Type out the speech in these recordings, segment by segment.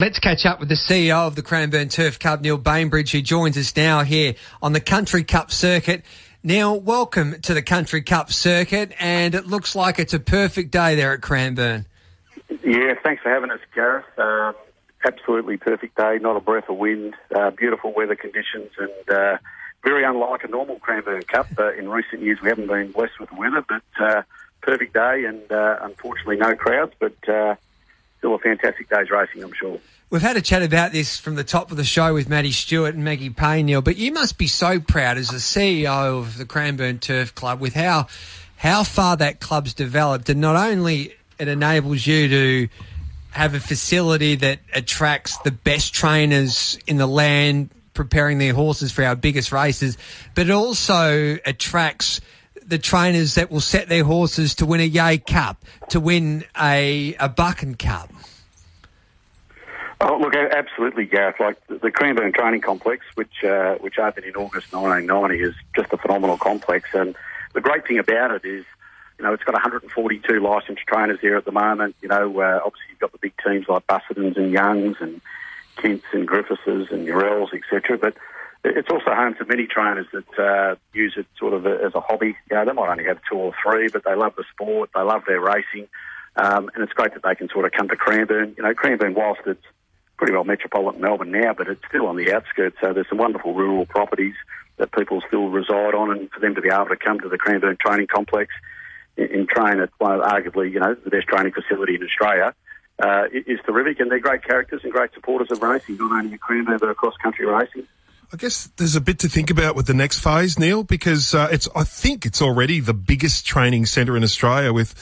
Let's catch up with the CEO of the Cranbourne Turf Club, Neil Bainbridge, who joins us now here on the Country Cup circuit. Neil, welcome to the Country Cup circuit, and it looks like it's a perfect day there at Cranbourne. Yeah, thanks for having us, Gareth. Uh, absolutely perfect day, not a breath of wind, uh, beautiful weather conditions, and uh, very unlike a normal Cranbourne Cup. Uh, in recent years, we haven't been blessed with the weather, but uh, perfect day, and uh, unfortunately, no crowds, but still a fantastic day's racing, I'm sure. We've had a chat about this from the top of the show with Maddie Stewart and Maggie Payne, Neil, but you must be so proud as the CEO of the Cranbourne Turf Club with how how far that club's developed, and not only it enables you to have a facility that attracts the best trainers in the land preparing their horses for our biggest races, but it also attracts the trainers that will set their horses to win a Yea Cup, to win a, a Buchan Cup. Oh, look, absolutely, Gareth. Like the Cranbourne Training Complex, which uh, which opened in August 1990, is just a phenomenal complex. And the great thing about it is, you know, it's got 142 licensed trainers there at the moment. You know, uh, obviously you've got the big teams like Busuttins and Youngs and Kents and Griffiths and Urells, etc. But it's also home to many trainers that uh, use it sort of as a hobby. You know, they might only have two or three, but they love the sport, they love their racing, um, and it's great that they can sort of come to Cranbourne. You know, Cranbourne, whilst it's pretty well metropolitan Melbourne now, but it's still on the outskirts, so there's some wonderful rural properties that people still reside on, and for them to be able to come to the Cranbourne Training Complex and, train at one of arguably, you know, the best training facility in Australia. Uh, is terrific, and they're great characters and great supporters of racing, not only at Cranbourne but across country racing. I guess there's a bit to think about with the next phase, Neil, because uh, it's I think it's already the biggest training centre in Australia with.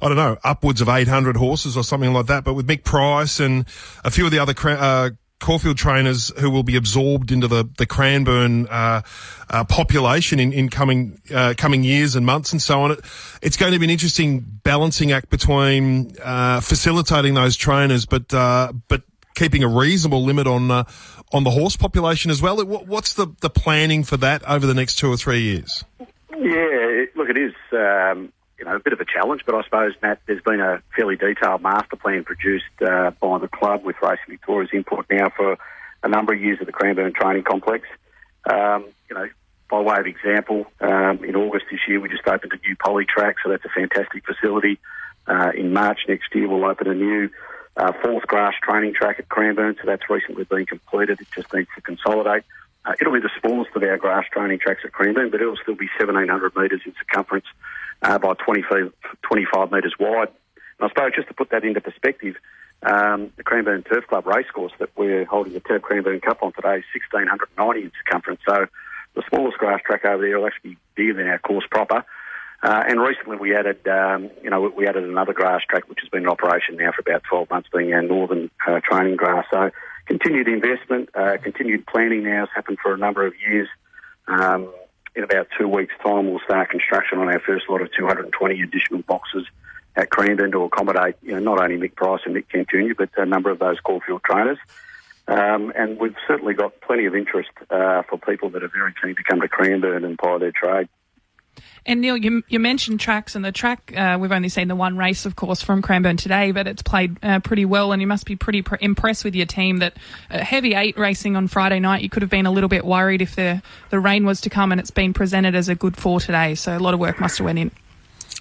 I don't know, upwards of 800 horses or something like that. But with Mick Price and a few of the other uh, Caulfield trainers who will be absorbed into the the Cranbourne uh, uh, population in, in coming uh, coming years and months and so on. It, it's going to be an interesting balancing act between uh, facilitating those trainers, but uh, but keeping a reasonable limit on uh, on the horse population as well. What's the, the planning for that over the next two or three years? Yeah, look, it is um, you know a bit of a challenge, but I suppose Matt, there's been a fairly detailed master plan produced uh, by the club with Racing Victoria's input now for a number of years at the Cranbourne Training Complex. Um, you know, by way of example, um, in August this year we just opened a new poly track, so that's a fantastic facility. Uh, in March next year we'll open a new uh, fourth grass training track at Cranbourne, so that's recently been completed. It just needs to consolidate. Uh, it'll be the smallest of our grass training tracks at Cranbourne, but it'll still be 1,700 metres in circumference uh, by 25, 25 metres wide. And I suppose just to put that into perspective, um, the Cranbourne Turf Club racecourse that we're holding the Tab Cranbourne Cup on today is 1,690 in circumference. So the smallest grass track over there will actually be bigger than our course proper. Uh, and recently we added, um, you know, we added another grass track which has been in operation now for about 12 months, being our northern uh, training grass. So continued investment, uh, continued planning now has happened for a number of years. Um, in about two weeks' time, we'll start construction on our first lot of 220 additional boxes at Cranbourne to accommodate, you know, not only Mick Price and Mick Kent Jr., but a number of those Caulfield trainers. Um, and we've certainly got plenty of interest uh, for people that are very keen to come to Cranbourne and ply their trade. And Neil, you, you mentioned tracks, and the track, uh, we've only seen the one race, of course, from Cranbourne today, but it's played uh, pretty well, and you must be pretty pr- impressed with your team that uh, heavy eight racing on Friday night, you could have been a little bit worried if the, the rain was to come, and it's been presented as a good four today, so a lot of work must have went in.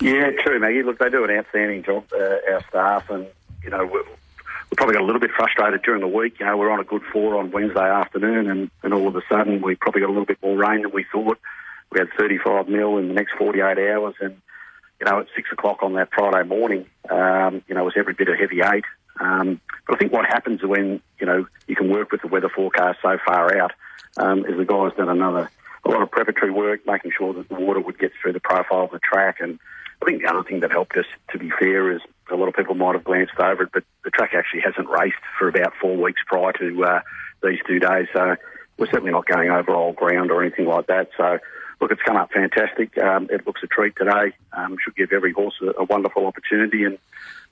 Yeah, true, Maggie. Look, they do an outstanding job, uh, our staff, and, you know, we're, we probably got a little bit frustrated during the week. You know, we're on a good four on Wednesday afternoon, and, and all of a sudden we probably got a little bit more rain than we thought. We had 35 mil in the next 48 hours, and you know, at six o'clock on that Friday morning, um, you know, it was every bit of heavy eight. Um, but I think what happens when you know you can work with the weather forecast so far out um, is the guys done another a lot of preparatory work, making sure that the water would get through the profile of the track. And I think the other thing that helped us, to be fair, is a lot of people might have glanced over it, but the track actually hasn't raced for about four weeks prior to uh, these two days. So we're certainly not going over old ground or anything like that. So look, it's come up fantastic. Um, it looks a treat today. Um, should give every horse a, a, wonderful opportunity. And,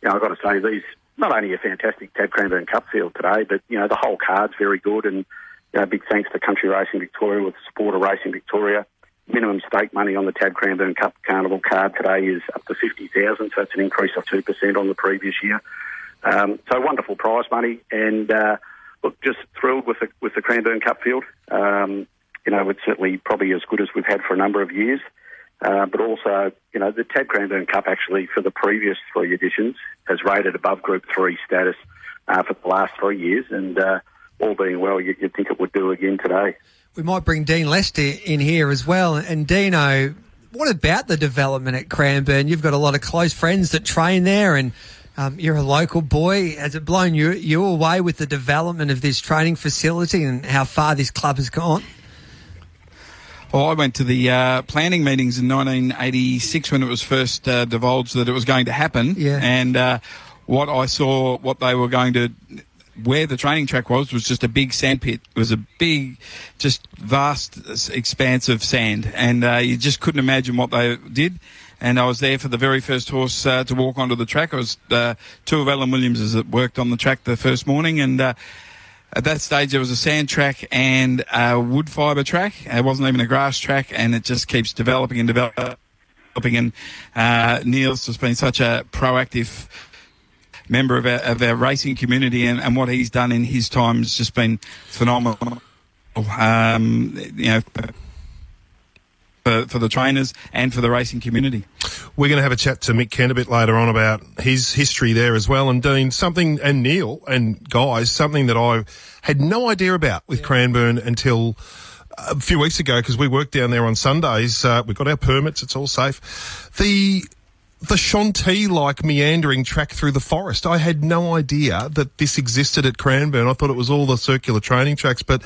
you know, I've got to say, these, not only a fantastic Tab Cranbourne Cup field today, but, you know, the whole card's very good. And, you know, big thanks to Country Racing Victoria with the support of Racing Victoria. Minimum stake money on the Tab Cranbourne Cup Carnival card today is up to 50000 so it's an increase of 2% on the previous year. Um, so wonderful prize money, and uh, look, just thrilled with the with the Cranbourne Cup field. Um, you know, it's certainly probably as good as we've had for a number of years. Uh, but also, you know, the Tab Cranbourne Cup actually for the previous three editions has rated above Group 3 status uh, for the last three years, and uh, all being well, you, would think it would do again today. We might bring Dean Lester in here as well. And Dino, what about the development at Cranbourne? You've got a lot of close friends that train there, and um, you're a local boy. Has it blown you, you away with the development of this training facility and how far this club has gone? Well, I went to the uh, planning meetings in 1986 when it was first uh, divulged that it was going to happen. Yeah. And uh, what I saw, what they were going to, where the training track was, was just a big sand pit. It was a big, just vast expanse of sand. And uh, you just couldn't imagine what they did and I was there for the very first horse uh, to walk onto the track. It was uh, two of Alan Williams that worked on the track the first morning, and uh, at that stage, there was a sand track and a wood fibre track. It wasn't even a grass track, and it just keeps developing and developing. And uh, Neil's just been such a proactive member of our, of our racing community, and, and, what he's done in his time has just been phenomenal. Um, you know, for, for the trainers and for the racing community. We're going to have a chat to Mick Kent a bit later on about his history there as well. And Dean, something, and Neil and guys, something that I had no idea about with yeah. Cranbourne until a few weeks ago because we worked down there on Sundays. Uh, we got our permits; it's all safe. The the Shanti like meandering track through the forest. I had no idea that this existed at Cranbourne. I thought it was all the circular training tracks. But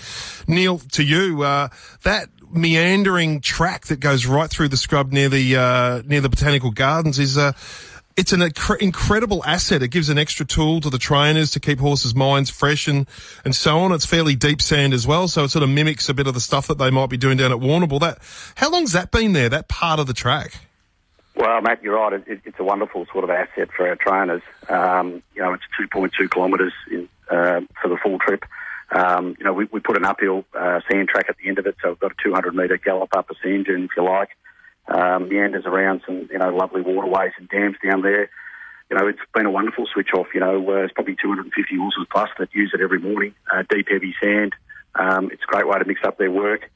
Neil, to you, uh, that meandering track that goes right through the scrub near the uh, near the botanical gardens is uh, it's an inc- incredible asset. It gives an extra tool to the trainers to keep horses' minds fresh and, and so on. It's fairly deep sand as well, so it sort of mimics a bit of the stuff that they might be doing down at Warrnambool. That how long's that been there? That part of the track. Well, Matt, you're right. It, it's a wonderful sort of asset for our trainers. Um, you know, it's 2.2 kilometres uh, for the full trip. Um, you know, we, we put an uphill uh, sand track at the end of it, so we've got a 200 metre gallop up a sand dune, if you like. Um, meanders around some, you know, lovely waterways and dams down there. You know, it's been a wonderful switch off. You know, uh, it's probably 250 horses plus that use it every morning. Uh, deep, heavy sand. Um, it's a great way to mix up their work.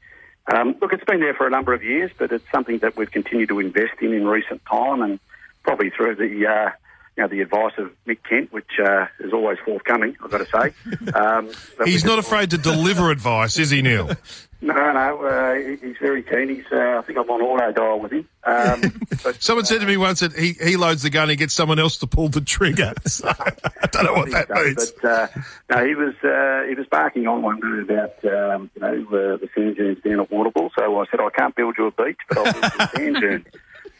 Um, look, it's been there for a number of years, but it's something that we've continued to invest in in recent time, and probably through the uh, you know, the advice of Mick Kent, which uh, is always forthcoming, I've got to say. Um, he's not afraid to deliver advice, is he, Neil? No, no, uh, he's very keen. He's, uh, I think I'm on auto dial with him. Um, but, Someone said to me once that he, he loads the gun and gets someone else to pull the trigger. So, I don't know what that means. But uh, no, he was uh, he was barking on one day about um, you know uh, the sand dunes down at Warrnambool. So I said I can't build you a beach, but I'll build you a sand dune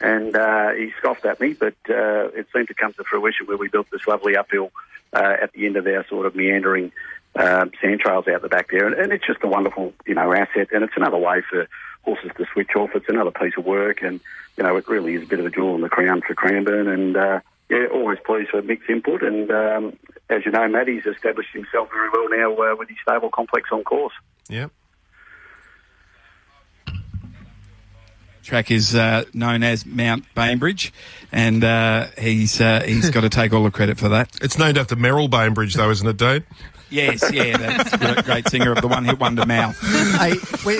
and uh, he scoffed at me, but uh, it seemed to come to fruition where we built this lovely uphill uh, at the end of our sort of meandering uh, sand trails out the back there, and, and, it's just a wonderful, you know, asset, and it's another way for horses to switch off. It's another piece of work, and you know, it really is a bit of a jewel in the crown for Cranbourne, and uh, yeah, always pleased for Mick's input, and um, as you know, Maddie's established himself very well now uh, with his stable complex on course. Yep. Track is uh, known as Mount Bainbridge, and uh, he's uh, he's got to take all the credit for that. It's named after Merrill Bainbridge, though, isn't it, Dave? yes, yeah, that's a great singer of the one hit wonder mouth. Hey, we,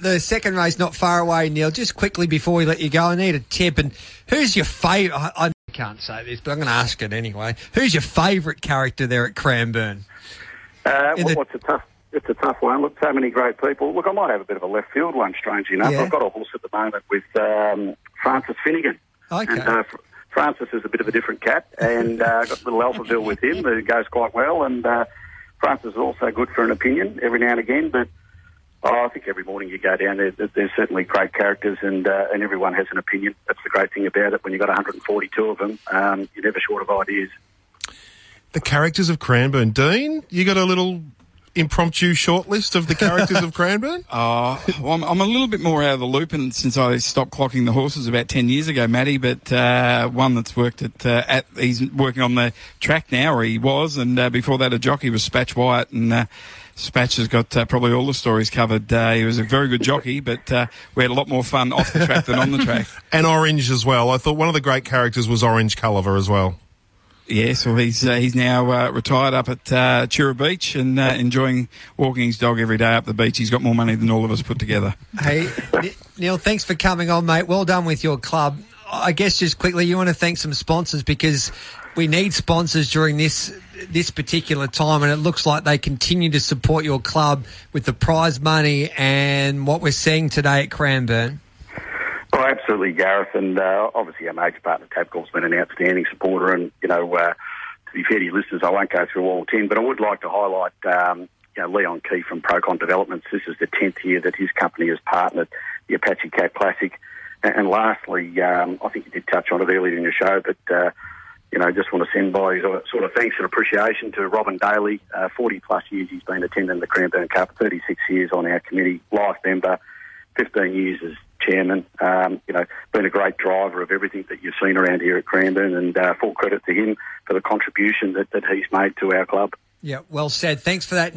the second race not far away, Neil. Just quickly before we let you go, I need a tip. And who's your favourite? I, I can't say this, but I'm going to ask it anyway. Who's your favourite character there at Cranbourne? Uh, the... What's a tough it's a tough one. Look, so many great people. Look, I might have a bit of a left field one, strangely enough. Yeah. I've got a horse at the moment with um, Francis Finnegan. Okay. And, uh, Francis is a bit of a different cat, and uh, I've got a little Alphaville with him who goes quite well. And uh, Francis is also good for an opinion every now and again, but oh, I think every morning you go down there, there's certainly great characters, and uh, and everyone has an opinion. That's the great thing about it. When you've got 142 of them, um, you're never short of ideas. The characters of Cranbourne, Dean. You got a little impromptu shortlist of the characters of Cranbourne? Oh, well, I'm, I'm, a little bit more out of the loop, and since I stopped clocking the horses about ten years ago, Matty. But uh, one that's worked at, uh, at he's working on the track now, or he was, and uh, before that, a jockey was Spatch Wyatt, and. Uh, Spatch has got uh, probably all the stories covered. Uh, he was a very good jockey, but uh, we had a lot more fun off the track than on the track. and Orange as well. I thought one of the great characters was Orange Culliver as well. Yes, well, he's uh, he's now uh, retired up at uh, Tura Beach and uh, enjoying walking his dog every day up the beach. He's got more money than all of us put together. Hey, Neil, thanks for coming on, mate. Well done with your club. I guess just quickly, you want to thank some sponsors because we need sponsors during this this particular time, and it looks like they continue to support your club with the prize money and what we're seeing today at Cranbourne. Oh, absolutely, Gareth, and uh, obviously our major partner Tabcorp's been an outstanding supporter, and you know, uh, to be fair to your listeners, I won't go through all ten, but I would like to highlight um, you know, Leon Key from Procon Developments. This is the tenth year that his company has partnered the Apache Cat Classic, and, and lastly, um, I think you did touch on it earlier in your show, but. Uh, you know, just want to send by sort of thanks and appreciation to Robin Daly. Uh, 40 plus years he's been attending the Cranbourne Cup, 36 years on our committee, life member, 15 years as chairman. Um, you know, been a great driver of everything that you've seen around here at Cranbourne, and uh, full credit to him for the contribution that, that he's made to our club. Yeah, well said. Thanks for that.